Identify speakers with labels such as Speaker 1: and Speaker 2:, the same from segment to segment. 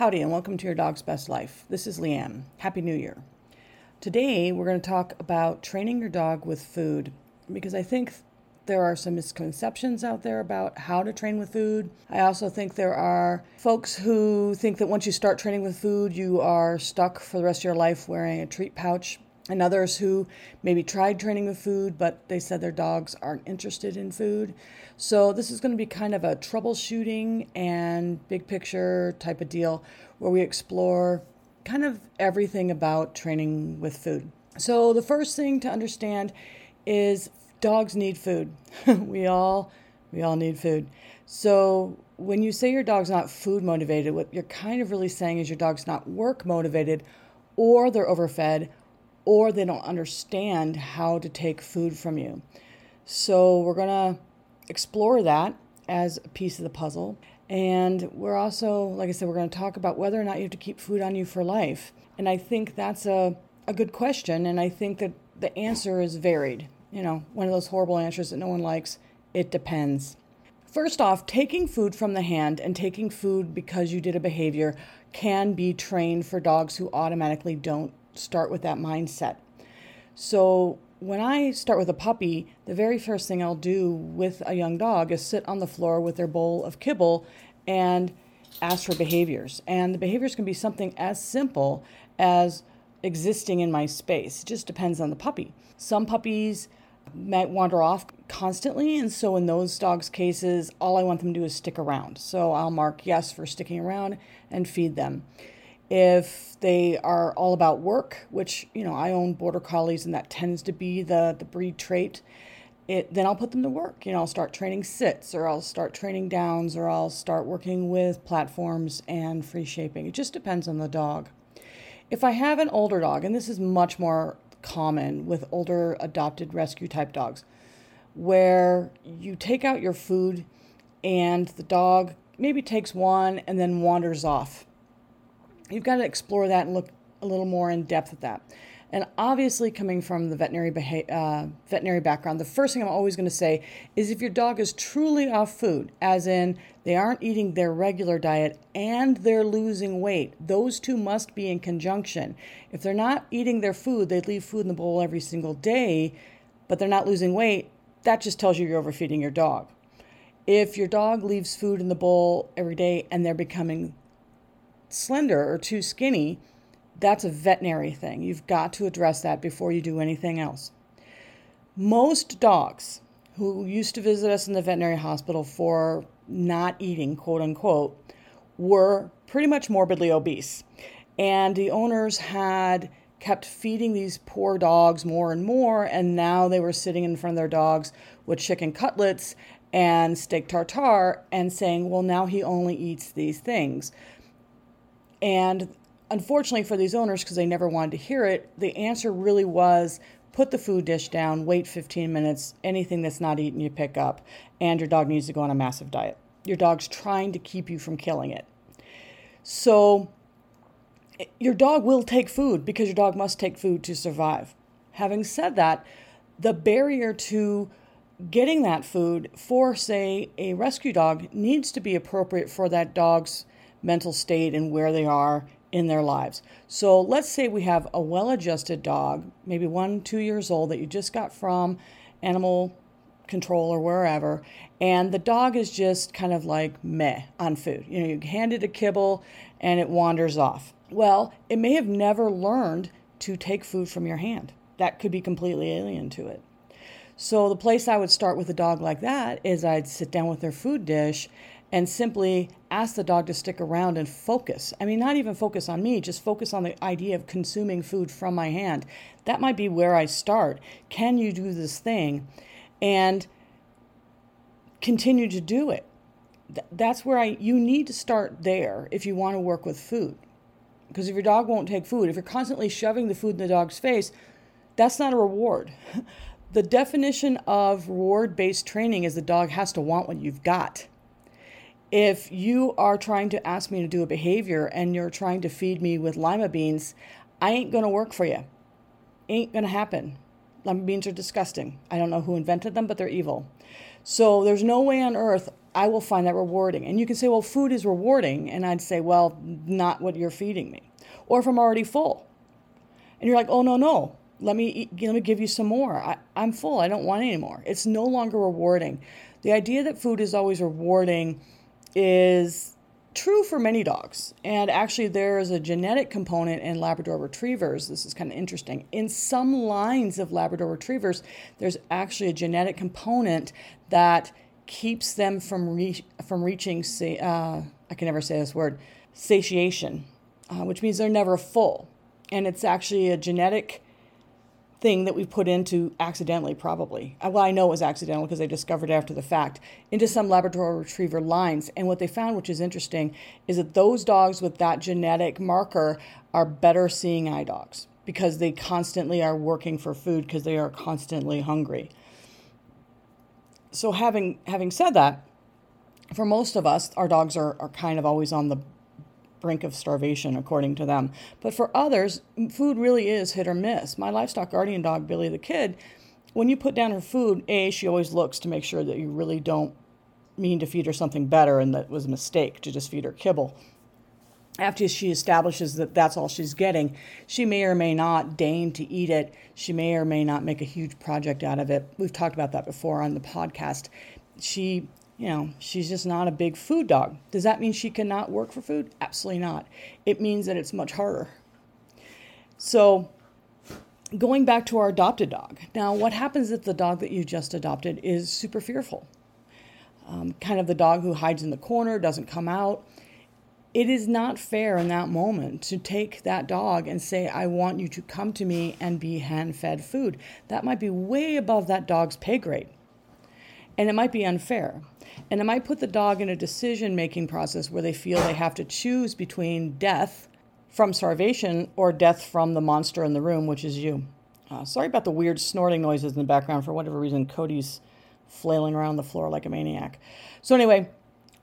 Speaker 1: Howdy, and welcome to Your Dog's Best Life. This is Leanne. Happy New Year. Today, we're going to talk about training your dog with food because I think there are some misconceptions out there about how to train with food. I also think there are folks who think that once you start training with food, you are stuck for the rest of your life wearing a treat pouch and others who maybe tried training with food, but they said their dogs aren't interested in food. So, this is going to be kind of a troubleshooting and big picture type of deal where we explore kind of everything about training with food. So, the first thing to understand is dogs need food. we all we all need food. So, when you say your dog's not food motivated, what you're kind of really saying is your dog's not work motivated or they're overfed or they don't understand how to take food from you. So, we're going to explore that as a piece of the puzzle. And we're also, like I said, we're going to talk about whether or not you have to keep food on you for life. And I think that's a, a good question. And I think that the answer is varied. You know, one of those horrible answers that no one likes it depends. First off, taking food from the hand and taking food because you did a behavior can be trained for dogs who automatically don't start with that mindset. So, when I start with a puppy, the very first thing I'll do with a young dog is sit on the floor with their bowl of kibble and ask for behaviors. And the behaviors can be something as simple as existing in my space. It just depends on the puppy. Some puppies might wander off constantly, and so in those dogs' cases, all I want them to do is stick around. So I'll mark yes for sticking around and feed them if they are all about work, which you know I own border collies and that tends to be the the breed trait, it then I'll put them to work. You know, I'll start training sits or I'll start training downs or I'll start working with platforms and free shaping. It just depends on the dog. If I have an older dog, and this is much more common with older adopted rescue type dogs, where you take out your food and the dog maybe takes one and then wanders off you've got to explore that and look a little more in depth at that. And obviously, coming from the veterinary beha- uh, veterinary background, the first thing I'm always going to say is if your dog is truly off food, as in they aren't eating their regular diet and they're losing weight, those two must be in conjunction. If they're not eating their food, they leave food in the bowl every single day, but they're not losing weight, that just tells you you're overfeeding your dog. If your dog leaves food in the bowl every day and they're becoming slender or too skinny, that's a veterinary thing. You've got to address that before you do anything else. Most dogs who used to visit us in the veterinary hospital for not eating, quote unquote, were pretty much morbidly obese. And the owners had kept feeding these poor dogs more and more, and now they were sitting in front of their dogs with chicken cutlets and steak tartare and saying, well, now he only eats these things. And unfortunately for these owners, because they never wanted to hear it, the answer really was put the food dish down, wait 15 minutes, anything that's not eaten you pick up, and your dog needs to go on a massive diet. Your dog's trying to keep you from killing it. So, eh, your dog will take food because your dog must take food to survive. Having said that, the barrier to getting that food for, say, a rescue dog needs to be appropriate for that dog's mental state and where they are in their lives. So let's say we have a well adjusted dog, maybe one, two years old, that you just got from animal control or wherever, and the dog is just kind of like meh on food. You know, you hand it a kibble and it wanders off. Well, it may have never learned to take food from your hand. That could be completely alien to it. So, the place I would start with a dog like that is I'd sit down with their food dish and simply ask the dog to stick around and focus. I mean, not even focus on me, just focus on the idea of consuming food from my hand. That might be where I start. Can you do this thing? And continue to do it. That's where I you need to start there if you want to work with food. Because if your dog won't take food, if you're constantly shoving the food in the dog's face, that's not a reward. the definition of reward based training is the dog has to want what you've got if you are trying to ask me to do a behavior and you're trying to feed me with lima beans, I ain't going to work for you. Ain't going to happen. Lima beans are disgusting. I don't know who invented them, but they're evil. So there's no way on earth I will find that rewarding. And you can say, well, food is rewarding. And I'd say, well, not what you're feeding me. Or if I'm already full. And you're like, oh, no, no, let me, eat, let me give you some more. I, I'm full. I don't want any more. It's no longer rewarding. The idea that food is always rewarding is true for many dogs. And actually, there is a genetic component in Labrador retrievers. This is kind of interesting. In some lines of Labrador retrievers, there's actually a genetic component that keeps them from re- from reaching. Uh, I can never say this word, satiation, uh, which means they're never full, and it's actually a genetic thing that we put into accidentally, probably. Uh, well, I know it was accidental because they discovered after the fact, into some Labrador Retriever lines. And what they found, which is interesting, is that those dogs with that genetic marker are better seeing eye dogs because they constantly are working for food because they are constantly hungry. So, having, having said that, for most of us, our dogs are, are kind of always on the brink of starvation, according to them. But for others, food really is hit or miss. My livestock guardian dog, Billy the Kid, when you put down her food, A, she always looks to make sure that you really don't mean to feed her something better and that was a mistake to just feed her kibble. After she establishes that that's all she's getting, she may or may not deign to eat it. She may or may not make a huge project out of it. We've talked about that before on the podcast. She you know, she's just not a big food dog. Does that mean she cannot work for food? Absolutely not. It means that it's much harder. So, going back to our adopted dog. Now, what happens if the dog that you just adopted is super fearful? Um, kind of the dog who hides in the corner, doesn't come out. It is not fair in that moment to take that dog and say, I want you to come to me and be hand fed food. That might be way above that dog's pay grade. And it might be unfair. And it might put the dog in a decision making process where they feel they have to choose between death from starvation or death from the monster in the room, which is you. Uh, sorry about the weird snorting noises in the background. For whatever reason, Cody's flailing around the floor like a maniac. So, anyway,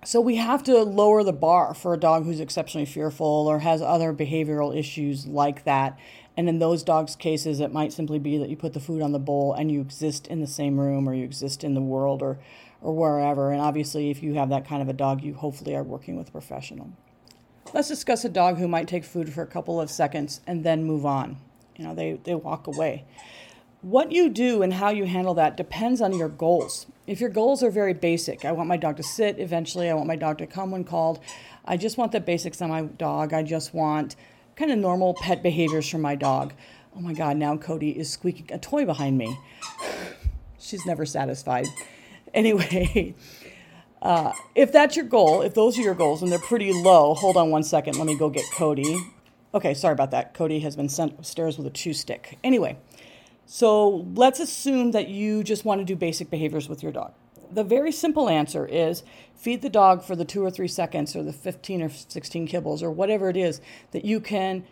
Speaker 1: so we have to lower the bar for a dog who's exceptionally fearful or has other behavioral issues like that. And in those dogs' cases, it might simply be that you put the food on the bowl and you exist in the same room or you exist in the world or or wherever. And obviously, if you have that kind of a dog, you hopefully are working with a professional. Let's discuss a dog who might take food for a couple of seconds and then move on. You know, they, they walk away. What you do and how you handle that depends on your goals. If your goals are very basic, I want my dog to sit eventually, I want my dog to come when called, I just want the basics on my dog, I just want kind of normal pet behaviors from my dog. Oh my God, now Cody is squeaking a toy behind me. She's never satisfied. Anyway, uh, if that's your goal, if those are your goals and they're pretty low, hold on one second. Let me go get Cody. Okay, sorry about that. Cody has been sent upstairs with a chew stick. Anyway, so let's assume that you just want to do basic behaviors with your dog. The very simple answer is feed the dog for the two or three seconds or the 15 or 16 kibbles or whatever it is that you can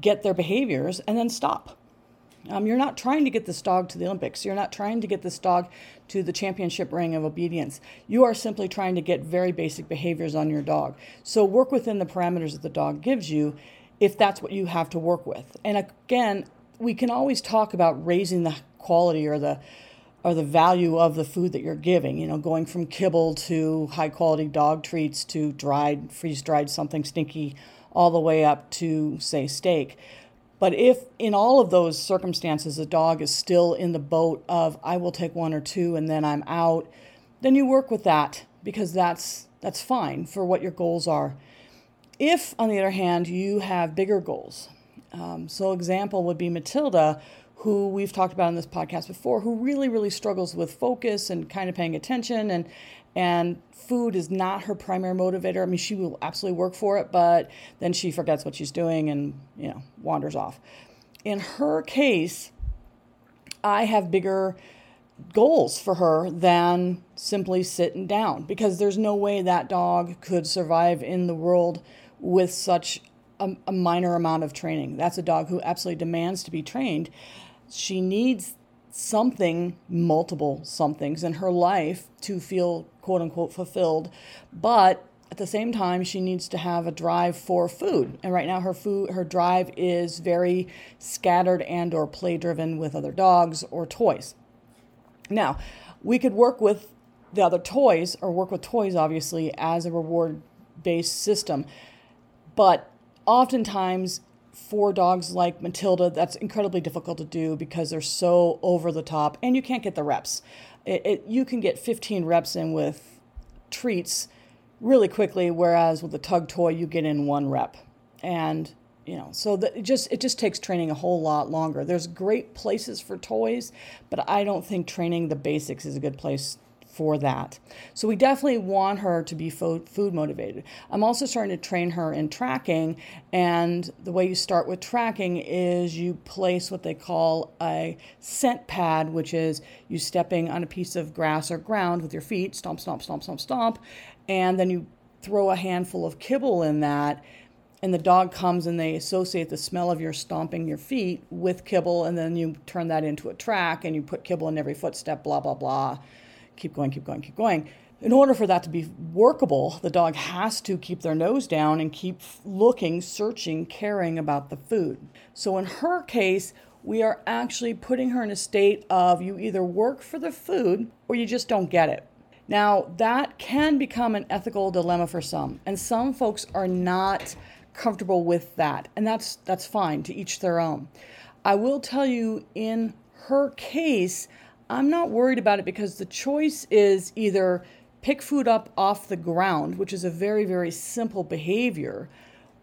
Speaker 1: get their behaviors and then stop. Um, you're not trying to get this dog to the Olympics. You're not trying to get this dog to the championship ring of obedience. You are simply trying to get very basic behaviors on your dog. So work within the parameters that the dog gives you if that's what you have to work with. And again, we can always talk about raising the quality or the or the value of the food that you're giving, you know, going from kibble to high quality dog treats to dried, freeze dried something stinky all the way up to say steak. But if in all of those circumstances a dog is still in the boat of I will take one or two and then I'm out, then you work with that because that's that's fine for what your goals are. If, on the other hand, you have bigger goals, um, so example would be Matilda, who we've talked about in this podcast before, who really, really struggles with focus and kind of paying attention and and food is not her primary motivator. I mean, she will absolutely work for it, but then she forgets what she's doing and, you know, wanders off. In her case, I have bigger goals for her than simply sitting down because there's no way that dog could survive in the world with such a, a minor amount of training. That's a dog who absolutely demands to be trained. She needs something, multiple somethings in her life to feel quote unquote fulfilled. But at the same time, she needs to have a drive for food. And right now her food her drive is very scattered and or play driven with other dogs or toys. Now, we could work with the other toys or work with toys, obviously, as a reward based system. But oftentimes, for dogs like Matilda, that's incredibly difficult to do because they're so over the top and you can't get the reps. It, it, you can get 15 reps in with treats really quickly, whereas with the tug toy, you get in one rep. And you know so that it just it just takes training a whole lot longer there's great places for toys but i don't think training the basics is a good place for that. So we definitely want her to be food motivated. I'm also starting to train her in tracking, and the way you start with tracking is you place what they call a scent pad, which is you stepping on a piece of grass or ground with your feet, stomp, stomp, stomp, stomp, stomp, and then you throw a handful of kibble in that and the dog comes and they associate the smell of your stomping your feet with kibble and then you turn that into a track and you put kibble in every footstep blah blah blah keep going, keep going, keep going. In order for that to be workable, the dog has to keep their nose down and keep looking, searching, caring about the food. So in her case, we are actually putting her in a state of you either work for the food or you just don't get it. Now, that can become an ethical dilemma for some, and some folks are not comfortable with that, and that's that's fine to each their own. I will tell you in her case, I'm not worried about it because the choice is either pick food up off the ground, which is a very, very simple behavior,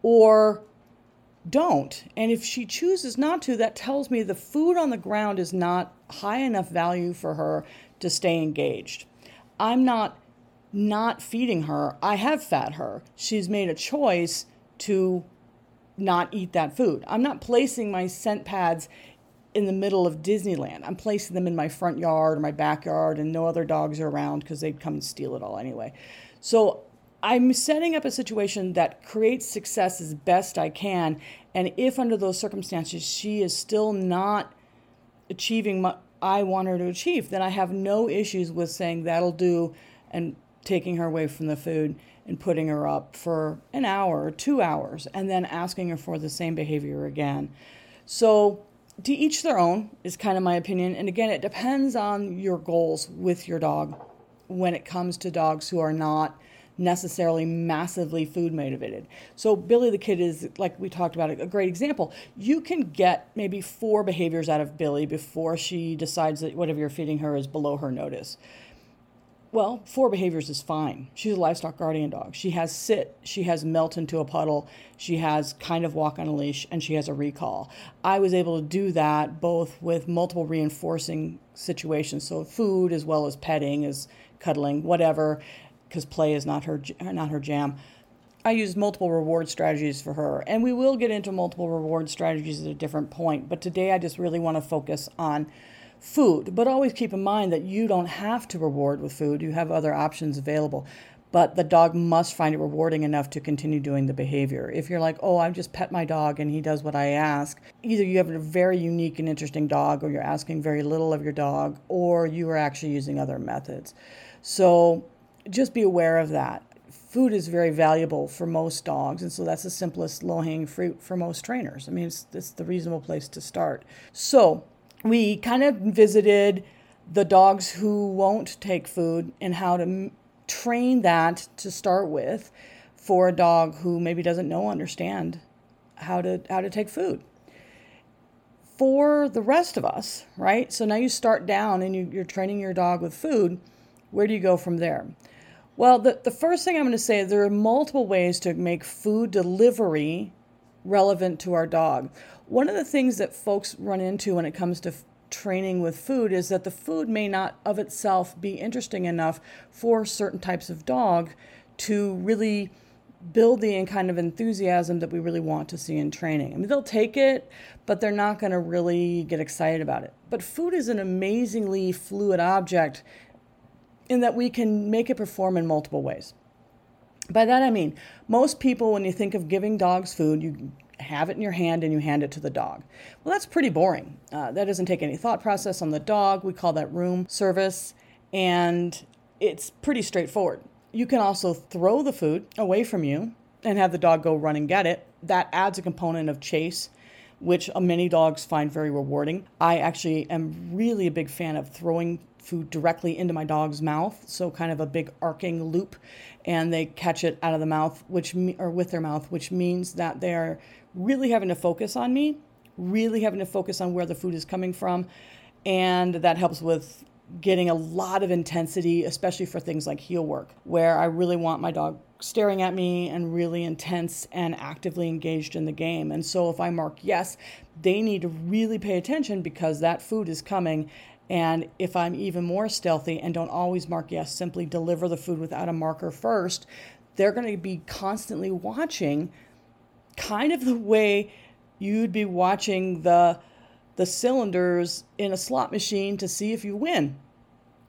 Speaker 1: or don't. And if she chooses not to, that tells me the food on the ground is not high enough value for her to stay engaged. I'm not not feeding her. I have fed her. She's made a choice to not eat that food. I'm not placing my scent pads in the middle of Disneyland. I'm placing them in my front yard or my backyard, and no other dogs are around because they'd come and steal it all anyway. So I'm setting up a situation that creates success as best I can. And if under those circumstances she is still not achieving what I want her to achieve, then I have no issues with saying that'll do and taking her away from the food and putting her up for an hour or two hours and then asking her for the same behavior again. So to each their own is kind of my opinion. And again, it depends on your goals with your dog when it comes to dogs who are not necessarily massively food motivated. So Billy the Kid is like we talked about a great example. You can get maybe four behaviors out of Billy before she decides that whatever you're feeding her is below her notice. Well, four behaviors is fine. She's a livestock guardian dog. She has sit, she has melt into a puddle, she has kind of walk on a leash, and she has a recall. I was able to do that both with multiple reinforcing situations, so food as well as petting, as cuddling, whatever, because play is not her not her jam. I use multiple reward strategies for her, and we will get into multiple reward strategies at a different point. But today, I just really want to focus on food. But always keep in mind that you don't have to reward with food, you have other options available. But the dog must find it rewarding enough to continue doing the behavior. If you're like, oh, I just pet my dog and he does what I ask, either you have a very unique and interesting dog, or you're asking very little of your dog, or you are actually using other methods. So just be aware of that food is very valuable for most dogs, and so that's the simplest low hanging fruit for most trainers. I mean, it's, it's the reasonable place to start. So, we kind of visited the dogs who won't take food and how to m- train that to start with for a dog who maybe doesn't know understand how to how to take food. For the rest of us right? So now you start down and you, you're training your dog with food. Where do you go from there? Well the, the first thing i'm going to say is there are multiple ways to make food delivery relevant to our dog one of the things that folks run into when it comes to f- training with food is that the food may not of itself be interesting enough for certain types of dog to really build the kind of enthusiasm that we really want to see in training. I mean, they'll take it, but they're not going to really get excited about it. But food is an amazingly fluid object in that we can make it perform in multiple ways. By that I mean, most people, when you think of giving dogs food, you have it in your hand and you hand it to the dog. Well, that's pretty boring. Uh, that doesn't take any thought process on the dog. We call that room service, and it's pretty straightforward. You can also throw the food away from you and have the dog go run and get it. That adds a component of chase, which many dogs find very rewarding. I actually am really a big fan of throwing food directly into my dog's mouth, so kind of a big arcing loop, and they catch it out of the mouth, which or with their mouth, which means that they are really having to focus on me, really having to focus on where the food is coming from, and that helps with getting a lot of intensity, especially for things like heel work, where I really want my dog staring at me and really intense and actively engaged in the game. And so if I mark yes, they need to really pay attention because that food is coming. And if I'm even more stealthy and don't always mark yes, simply deliver the food without a marker first, they're going to be constantly watching kind of the way you'd be watching the the cylinders in a slot machine to see if you win.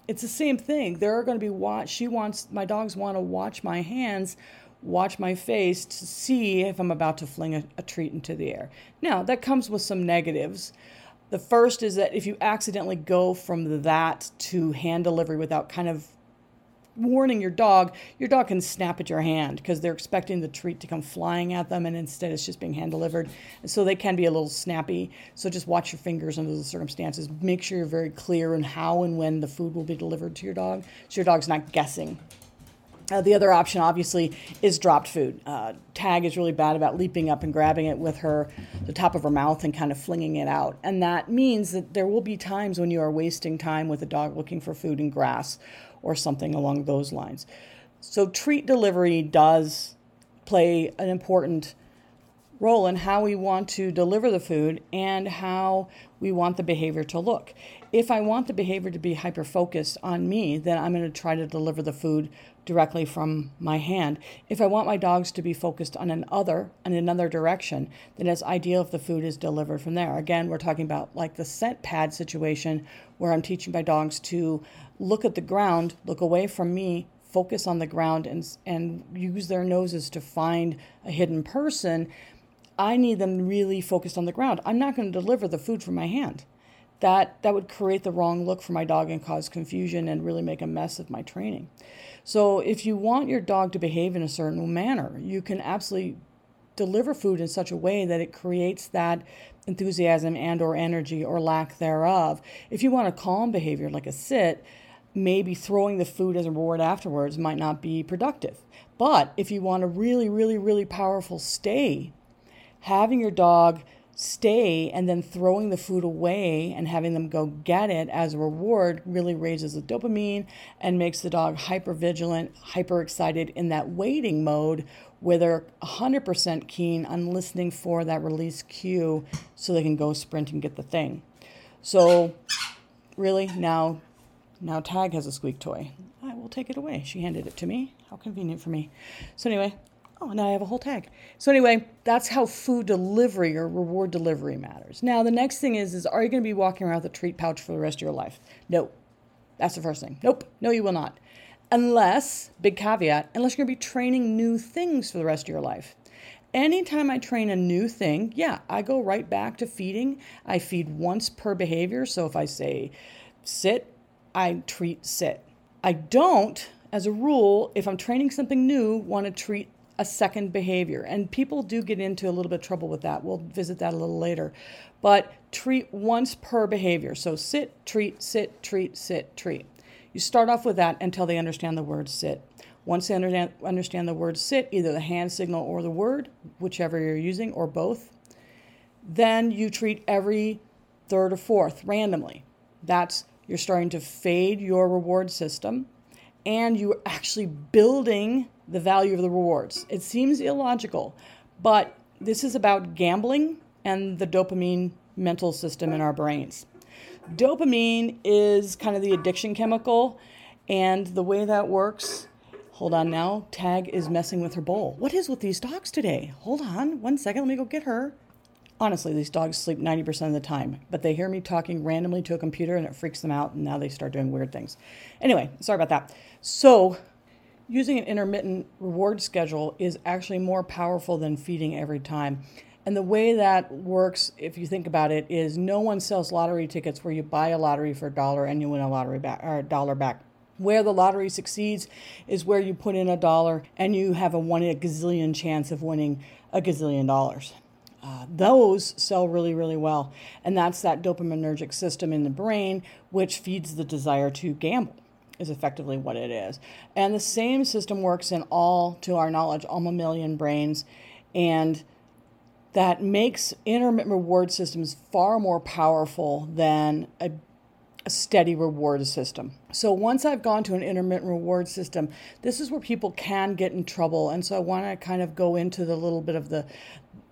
Speaker 1: It's the same thing. There are going to be watch. She wants my dogs want to watch my hands, watch my face to see if I'm about to fling a, a treat into the air. Now that comes with some negatives. The first is that if you accidentally go from that to hand delivery without kind of warning your dog, your dog can snap at your hand because they're expecting the treat to come flying at them, and instead it's just being hand delivered. So they can be a little snappy. So just watch your fingers under the circumstances. Make sure you're very clear in how and when the food will be delivered to your dog, so your dog's not guessing. Uh, the other option, obviously, is dropped food. Uh, Tag is really bad about leaping up and grabbing it with her, the top of her mouth, and kind of flinging it out. And that means that there will be times when you are wasting time with a dog looking for food and grass or something along those lines. So, treat delivery does play an important role in how we want to deliver the food and how we want the behavior to look. If I want the behavior to be hyper focused on me, then I'm going to try to deliver the food directly from my hand. If I want my dogs to be focused on an other on another direction, then it's ideal if the food is delivered from there. Again, we're talking about like the scent pad situation where I'm teaching my dogs to look at the ground, look away from me, focus on the ground and and use their noses to find a hidden person I need them really focused on the ground. I'm not going to deliver the food from my hand. That that would create the wrong look for my dog and cause confusion and really make a mess of my training. So if you want your dog to behave in a certain manner, you can absolutely deliver food in such a way that it creates that enthusiasm and or energy or lack thereof. If you want a calm behavior like a sit, maybe throwing the food as a reward afterwards might not be productive. But if you want a really, really, really powerful stay having your dog stay and then throwing the food away and having them go get it as a reward really raises the dopamine and makes the dog hyper vigilant, hyper excited in that waiting mode where they're 100% keen on listening for that release cue so they can go sprint and get the thing. So, really, now now Tag has a squeak toy. I will take it away. She handed it to me. How convenient for me. So, anyway, Oh, now I have a whole tag. So anyway, that's how food delivery or reward delivery matters. Now the next thing is is are you going to be walking around with a treat pouch for the rest of your life? No. That's the first thing. Nope. No, you will not. Unless, big caveat, unless you're going to be training new things for the rest of your life. Anytime I train a new thing, yeah, I go right back to feeding. I feed once per behavior. So if I say sit, I treat sit. I don't, as a rule, if I'm training something new, want to treat a second behavior. And people do get into a little bit of trouble with that. We'll visit that a little later. But treat once per behavior. So sit, treat, sit, treat, sit, treat. You start off with that until they understand the word sit. Once they understand, the word sit, either the hand signal or the word, whichever you're using, or both, then you treat every third or fourth randomly. That's you're starting to fade your reward system and you're actually building the value of the rewards. It seems illogical, but this is about gambling and the dopamine mental system in our brains. Dopamine is kind of the addiction chemical, and the way that works. Hold on now. Tag is messing with her bowl. What is with these dogs today? Hold on one second. Let me go get her. Honestly, these dogs sleep 90% of the time, but they hear me talking randomly to a computer and it freaks them out, and now they start doing weird things. Anyway, sorry about that. So, using an intermittent reward schedule is actually more powerful than feeding every time. And the way that works, if you think about it, is no one sells lottery tickets where you buy a lottery for a dollar and you win a lottery back or a dollar back. Where the lottery succeeds is where you put in a dollar and you have a one in a gazillion chance of winning a gazillion dollars. Uh, those sell really, really well. And that's that dopaminergic system in the brain, which feeds the desire to gamble, is effectively what it is. And the same system works in all, to our knowledge, all mammalian brains. And that makes intermittent reward systems far more powerful than a, a, steady reward system. So once I've gone to an intermittent reward system, this is where people can get in trouble. And so I want to kind of go into the little bit of the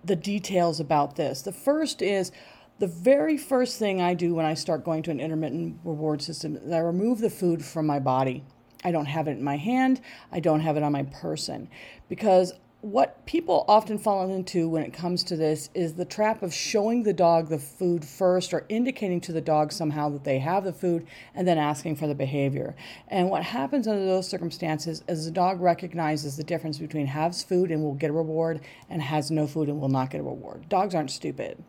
Speaker 1: the details about this. The first is the very first thing I do when I start going to an intermittent reward system is I remove the food from my body. I don't have it in my hand, I don't have it on my person because what people often fall into when it comes to this is the trap of showing the dog the food first or indicating to the dog somehow that they have the food and then asking for the behavior. And what happens under those circumstances is the dog recognizes the difference between has food and will get a reward and has no food and will not get a reward. Dogs aren't stupid.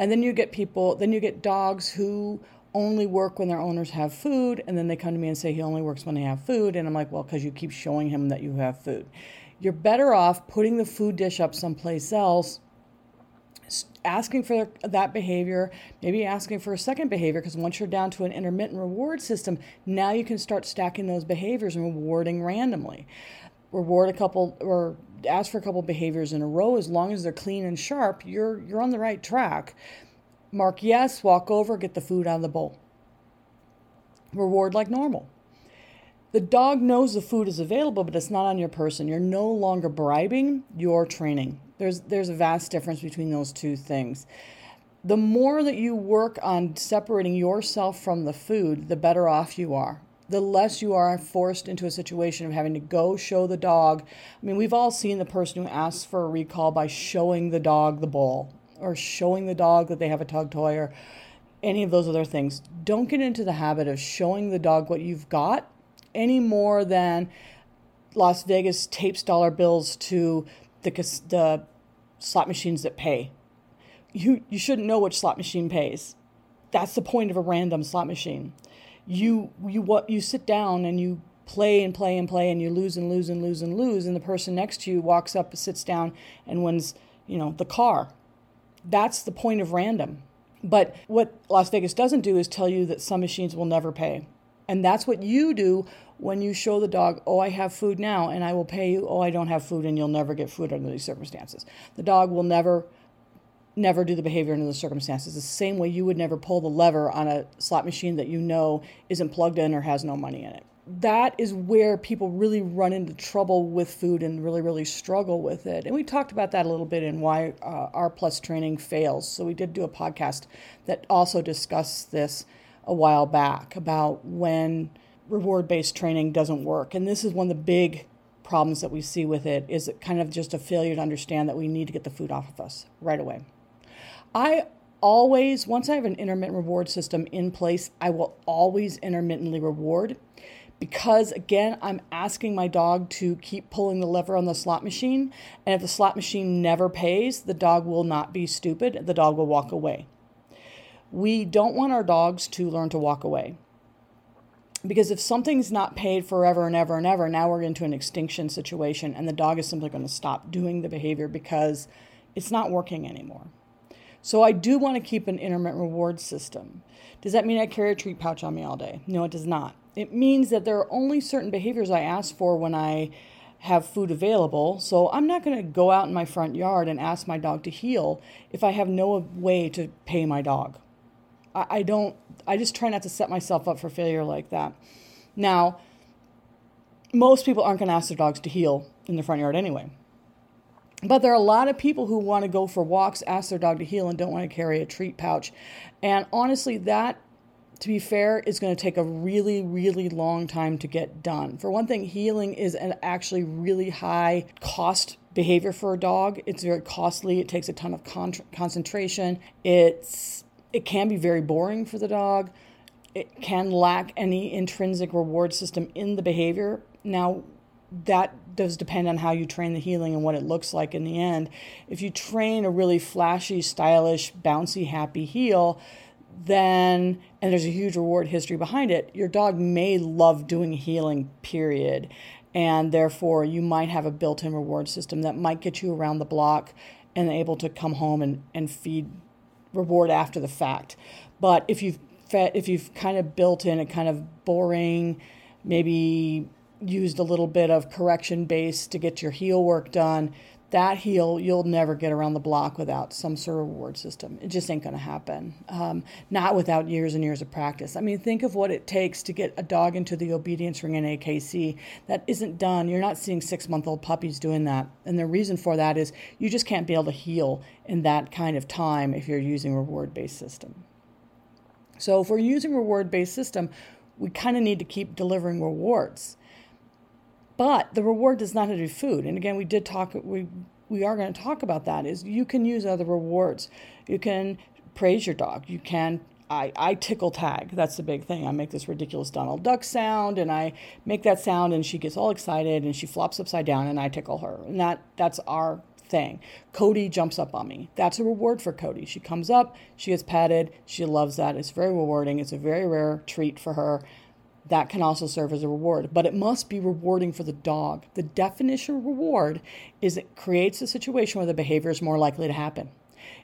Speaker 1: And then you get people, then you get dogs who only work when their owners have food and then they come to me and say he only works when they have food and I'm like, "Well, cuz you keep showing him that you have food." you're better off putting the food dish up someplace else asking for that behavior, maybe asking for a second behavior, because once you're down to an intermittent reward system, now you can start stacking those behaviors and rewarding randomly. Reward a couple or ask for a couple behaviors in a row as long as they're clean and sharp, you're you're on the right track. Mark yes, walk over, get the food out of the bowl. Reward like normal. The dog knows the food is available, but it's not on your person. You're no longer bribing, you're training. There's, there's a vast difference between those two things. The more that you work on separating yourself from the food, the better off you are. The less you are forced into a situation of having to go show the dog. I mean, we've all seen the person who asks for a recall by showing the dog the bowl or showing the dog that they have a tug toy or any of those other things. Don't get into the habit of showing the dog what you've got any more than Las Vegas tapes dollar bills to the the slot machines that pay. You you shouldn't know which slot machine pays. That's the point of a random slot machine. You you what you sit down and you play and play and play and you lose and lose and lose and lose and the person next to you walks up sits down and wins you know the car. That's the point of random. But what las vegas doesn't do is tell you that some machines will never pay. And that's what you do when you show the dog, oh, I have food now and I will pay you, oh, I don't have food and you'll never get food under these circumstances. The dog will never never do the behavior under the circumstances. The same way you would never pull the lever on a slot machine that you know isn't plugged in or has no money in it. That is where people really run into trouble with food and really, really struggle with it. And we talked about that a little bit in why uh, R plus training fails. So we did do a podcast that also discussed this a while back about when reward based training doesn't work. And this is one of the big problems that we see with it is it kind of just a failure to understand that we need to get the food off of us right away. I always, once I have an intermittent reward system in place, I will always intermittently reward because again, I'm asking my dog to keep pulling the lever on the slot machine. And if the slot machine never pays, the dog will not be stupid. The dog will walk away. We don't want our dogs to learn to walk away. Because if something's not paid forever and ever and ever, now we're into an extinction situation and the dog is simply going to stop doing the behavior because it's not working anymore. So I do want to keep an intermittent reward system. Does that mean I carry a treat pouch on me all day? No, it does not. It means that there are only certain behaviors I ask for when I have food available. So I'm not going to go out in my front yard and ask my dog to heel if I have no way to pay my dog. I, don't, I just try not to set myself up for failure like that. Now, most people aren't going to ask their dogs to heel in the front yard anyway. But there are a lot of people who want to go for walks, ask their dog to heel, and don't want to carry a treat pouch. And honestly, that, to be fair, is going to take a really, really long time to get done. For one thing, heeling is an actually really high cost behavior for a dog. It's very costly. It takes a ton of con- concentration. It's it can be very boring for the dog. It can lack any intrinsic reward system in the behavior. Now, that does depend on how you train the heeling and what it looks like in the end. If you train a really flashy, stylish, bouncy, happy heel, then, and there's a huge reward history behind it, your dog may love doing heeling, period. And therefore, you might have a built in reward system that might get you around the block and able to come home and, and feed reward after the fact. But if you've fed, if you've kind of built in a kind of boring, maybe used a little bit of correction base to get your heel work done, that heel you'll never get around the block without some sort of reward system. It just ain't going to happen. Um, not without years and years of practice. I mean, think of what it takes to get a dog into the obedience ring in AKC. That isn't done. You're not seeing six month old puppies doing that. And the reason for that is you just can't be able to heel in that kind of time if you're using a reward based system. So if we're using reward based system, we kind of need to keep delivering rewards. But the reward does not have to be food. And again, we did talk we we are going to talk about that is you can use other rewards. You can praise your dog. You can I, I tickle tag. That's the big thing. I make this ridiculous Donald Duck sound and I make that sound and she gets all excited and she flops upside down and I tickle her. And that that's our thing. Cody jumps up on me. That's a reward for Cody. She comes up, she gets patted, she loves that. It's very rewarding. It's a very rare treat for her. That can also serve as a reward, but it must be rewarding for the dog. The definition of reward is it creates a situation where the behavior is more likely to happen.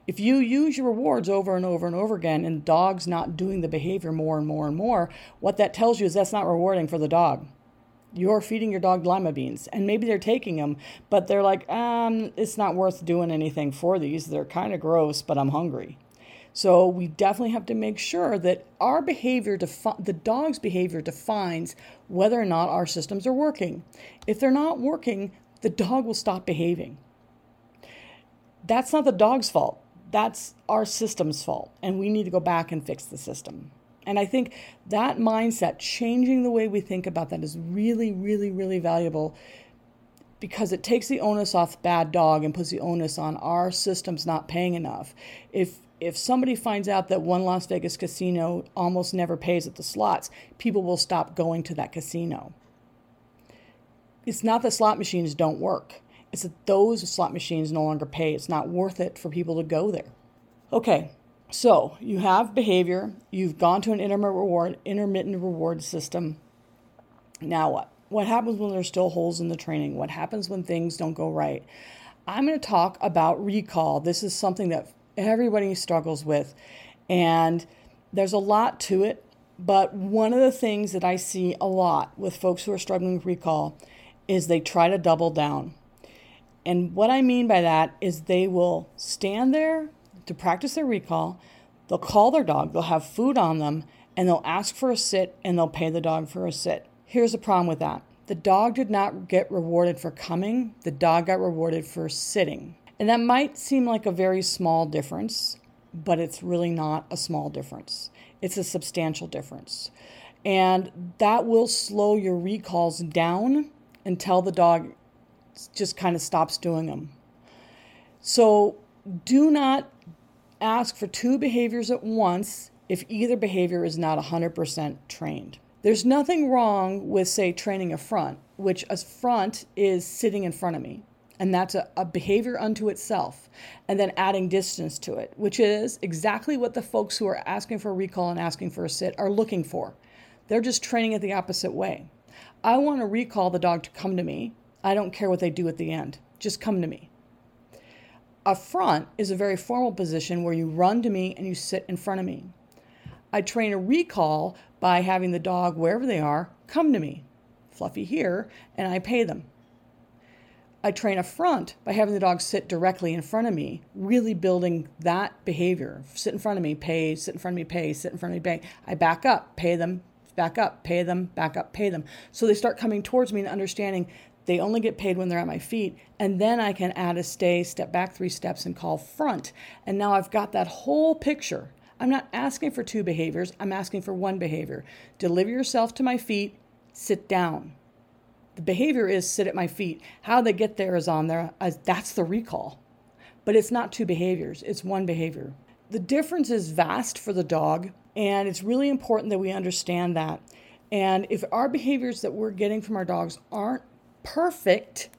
Speaker 1: If you use your rewards over and over and over again and dog's not doing the behavior more and more and more, what that tells you is that's not rewarding for the dog you're feeding your dog lima beans and maybe they're taking them but they're like um it's not worth doing anything for these they're kind of gross but i'm hungry so we definitely have to make sure that our behavior defi- the dog's behavior defines whether or not our systems are working. If they're not working the dog will stop behaving. That's not the dog's fault. That's our system's fault and we need to go back and fix the system. And I think that mindset, changing the way we think about that, is really, really, really valuable because it takes the onus off bad dog and puts the onus on our systems not paying enough. If if somebody finds out that one Las Vegas casino almost never pays at the slots, people will stop going to that casino. It's not that slot machines don't work. It's that those slot machines no longer pay. It's not worth it for people to go there. Okay, so you have behavior, you've gone to an intermittent reward, intermittent reward system. Now what? What happens when there's still holes in the training? What happens when things don't go right? I'm going to talk about recall. This is something that everybody struggles with, and there's a lot to it. But one of the things that I see a lot with folks who are struggling with recall is they try to double down. And what I mean by that is they will stand there to practice their recall. They'll call their dog, they'll have food on them, and they'll ask for a sit and they'll pay the dog for a sit. Here's the problem with that the dog did not get rewarded for coming, the dog got rewarded for sitting. And that might seem like a very small difference, but it's really not a small difference. It's a substantial difference. And that will slow your recalls down until the dog just kind of stops doing them. So do not ask for two behaviors at once if either behavior is not 100% trained. There's nothing wrong with, say, training a front, which a front is sitting in front of me. And that's a, a, behavior unto itself. And then adding distance to it, which is exactly what the folks who are asking for a recall and asking for a sit are looking for. They're just training it the opposite way. I want to recall the dog to come to me. I don't care what they do at the end. Just come to me. A front is a very formal position where you run to me and you sit in front of me. I train a recall by having the dog, wherever they are, come to me, fluffy here, and I pay them. I train a front by having the dog sit directly in front of me, really building that behavior. Sit in front of me, pay, sit in front of me, pay, sit in front of me, pay. I back up, pay them, back up, pay them, back up, pay them. So they start coming towards me and understanding they only get paid when they're at my feet. And then I can add a stay, step back three steps, and call front. And now I've got that whole picture. I'm not asking for two behaviors, I'm asking for one behavior. Deliver yourself to my feet, sit down. The behavior is sit at my feet. How they get there is on there. That's the recall. But it's not two behaviors, it's one behavior. The difference is vast for the dog, and it's really important that we understand that. And if our behaviors that we're getting from our dogs aren't perfect,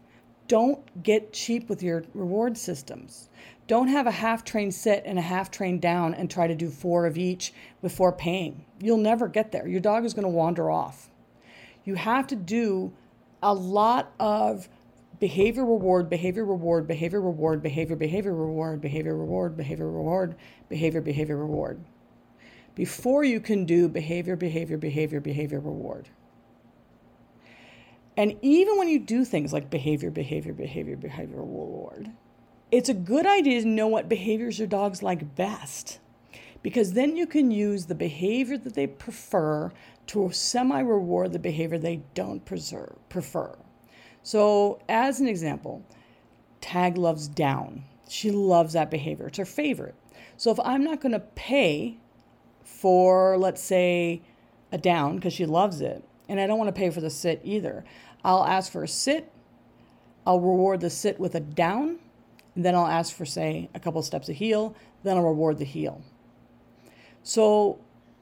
Speaker 1: don't get cheap with your reward systems. Don't have a half train sit and a half train down and try to do four of each before paying. You'll never get there. Your dog is going to wander off. You have to do a lot of behavior reward, behavior reward, behavior reward, behavior, behavior reward, behavior reward, behavior reward, behavior, behavior reward. Before you can do behavior, behavior, behavior, behavior reward. And even when you do things like behavior, behavior, behavior, behavior reward, it's a good idea to know what behaviors your dogs like best because then you can use the behavior that they prefer to semi reward the behavior they don't preserve, prefer. So, as an example, Tag loves down. She loves that behavior, it's her favorite. So, if I'm not going to pay for, let's say, a down because she loves it, and I don't want to pay for the sit either, I'll ask for a sit. I'll reward the sit with a down. And Then I'll ask for, say, a couple steps of heel. Then I'll reward the heel. So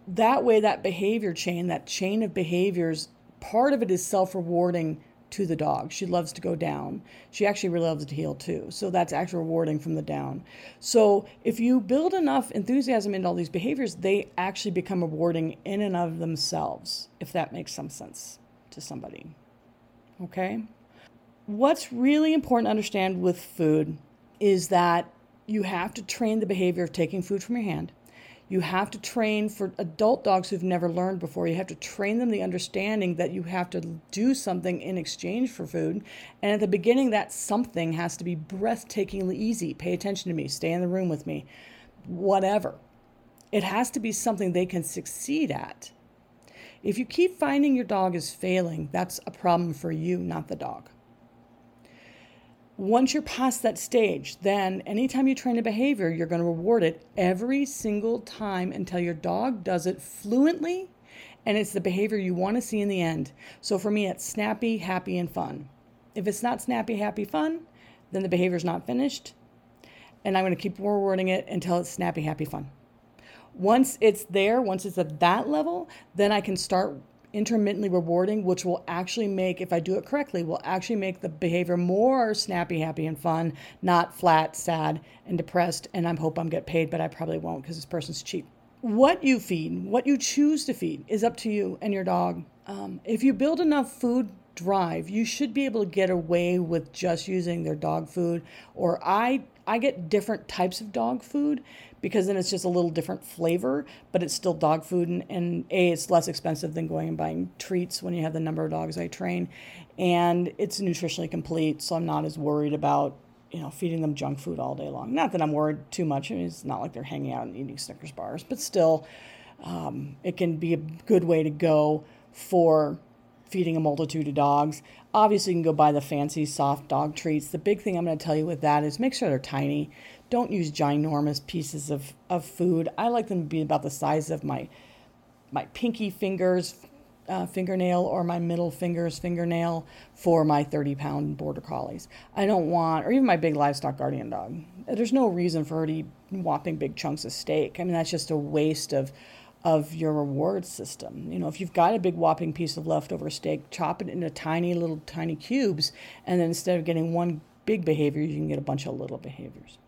Speaker 1: that way, that behavior chain, that chain of behaviors, part of it is self rewarding to the dog. She loves to go down. She actually really loves to heel too. So that's actually rewarding from the down. So if you build enough enthusiasm into all these behaviors, they actually become rewarding in and of themselves, if that makes some sense to somebody. Okay? What's really important to understand with food is that you have to train the behavior of taking food from your hand you have to train for adult dogs who've never learned before. You have to train them the understanding that you have to do something in exchange for food. And at the beginning, that something has to be breathtakingly easy. Pay attention to me, stay in the room with me, whatever. It has to be something they can succeed at. If you keep finding your dog is failing, that's a problem for you, not the dog. Once you're past that stage, then anytime you train a behavior, you're going to reward it every single time until your dog does it fluently and it's the behavior you want to see in the end. So for me, it's snappy, happy, and fun. If it's not snappy, happy, fun, then the behavior is not finished. And I'm going to keep rewarding it until it's snappy, happy, fun. Once it's there, once it's at that level, then I can start intermittently rewarding, which will actually make, if I do it correctly, will actually make the behavior more snappy, happy, and fun, not flat, sad, and depressed. And I hope I'm get paid, but I probably won't because this person's cheap. What you feed, what you choose to feed, is up to you and your dog. Um, if you build enough food drive, you should be able to get away with just using their dog food. Or I I get different types of dog food because then it's just a little different flavor, but it's still dog food. And, and A, it's less expensive than going and buying treats when you have the number of dogs I train. And it's nutritionally complete, so I'm not as worried about you know, feeding them junk food all day long. Not that I'm worried too much. I mean, it's not like they're hanging out and eating Snickers bars, but still, um, it can be a good way to go for feeding a multitude of dogs. Obviously, you can go buy the fancy soft dog treats. The big thing I'm going to tell you with that is make sure they're tiny don't use ginormous pieces of, of food. I like them to be about the size of my my pinky fingers uh, fingernail or my middle fingers fingernail for my 30 pound border collies. I don't want, or even my big livestock guardian dog. There's no reason for her to eat whopping big chunks of steak. I mean, that's just a waste of of your reward system. You know, if you've got a big whopping piece of leftover steak, chop it into tiny little tiny cubes, and then instead of getting one big behavior, you can get a bunch of little behaviors.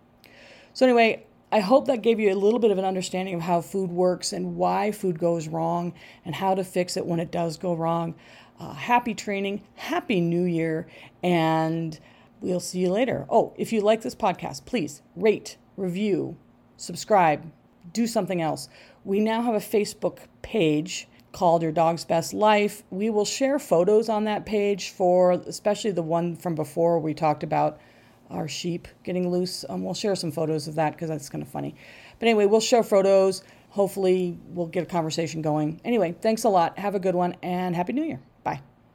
Speaker 1: So, anyway, I hope that gave you a little bit of an understanding of how food works and why food goes wrong and how to fix it when it does go wrong. Uh, happy training, happy new year, and we'll see you later. Oh, if you like this podcast, please rate, review, subscribe, do something else. We now have a Facebook page called Your Dog's Best Life. We will share photos on that page for especially the one from before we talked about our sheep getting loose. Um, we'll share some photos of that because that's kind of funny. But anyway, we'll show photos. Hopefully, we'll get a conversation going. Anyway, thanks a lot. Have a good one and Happy New Year.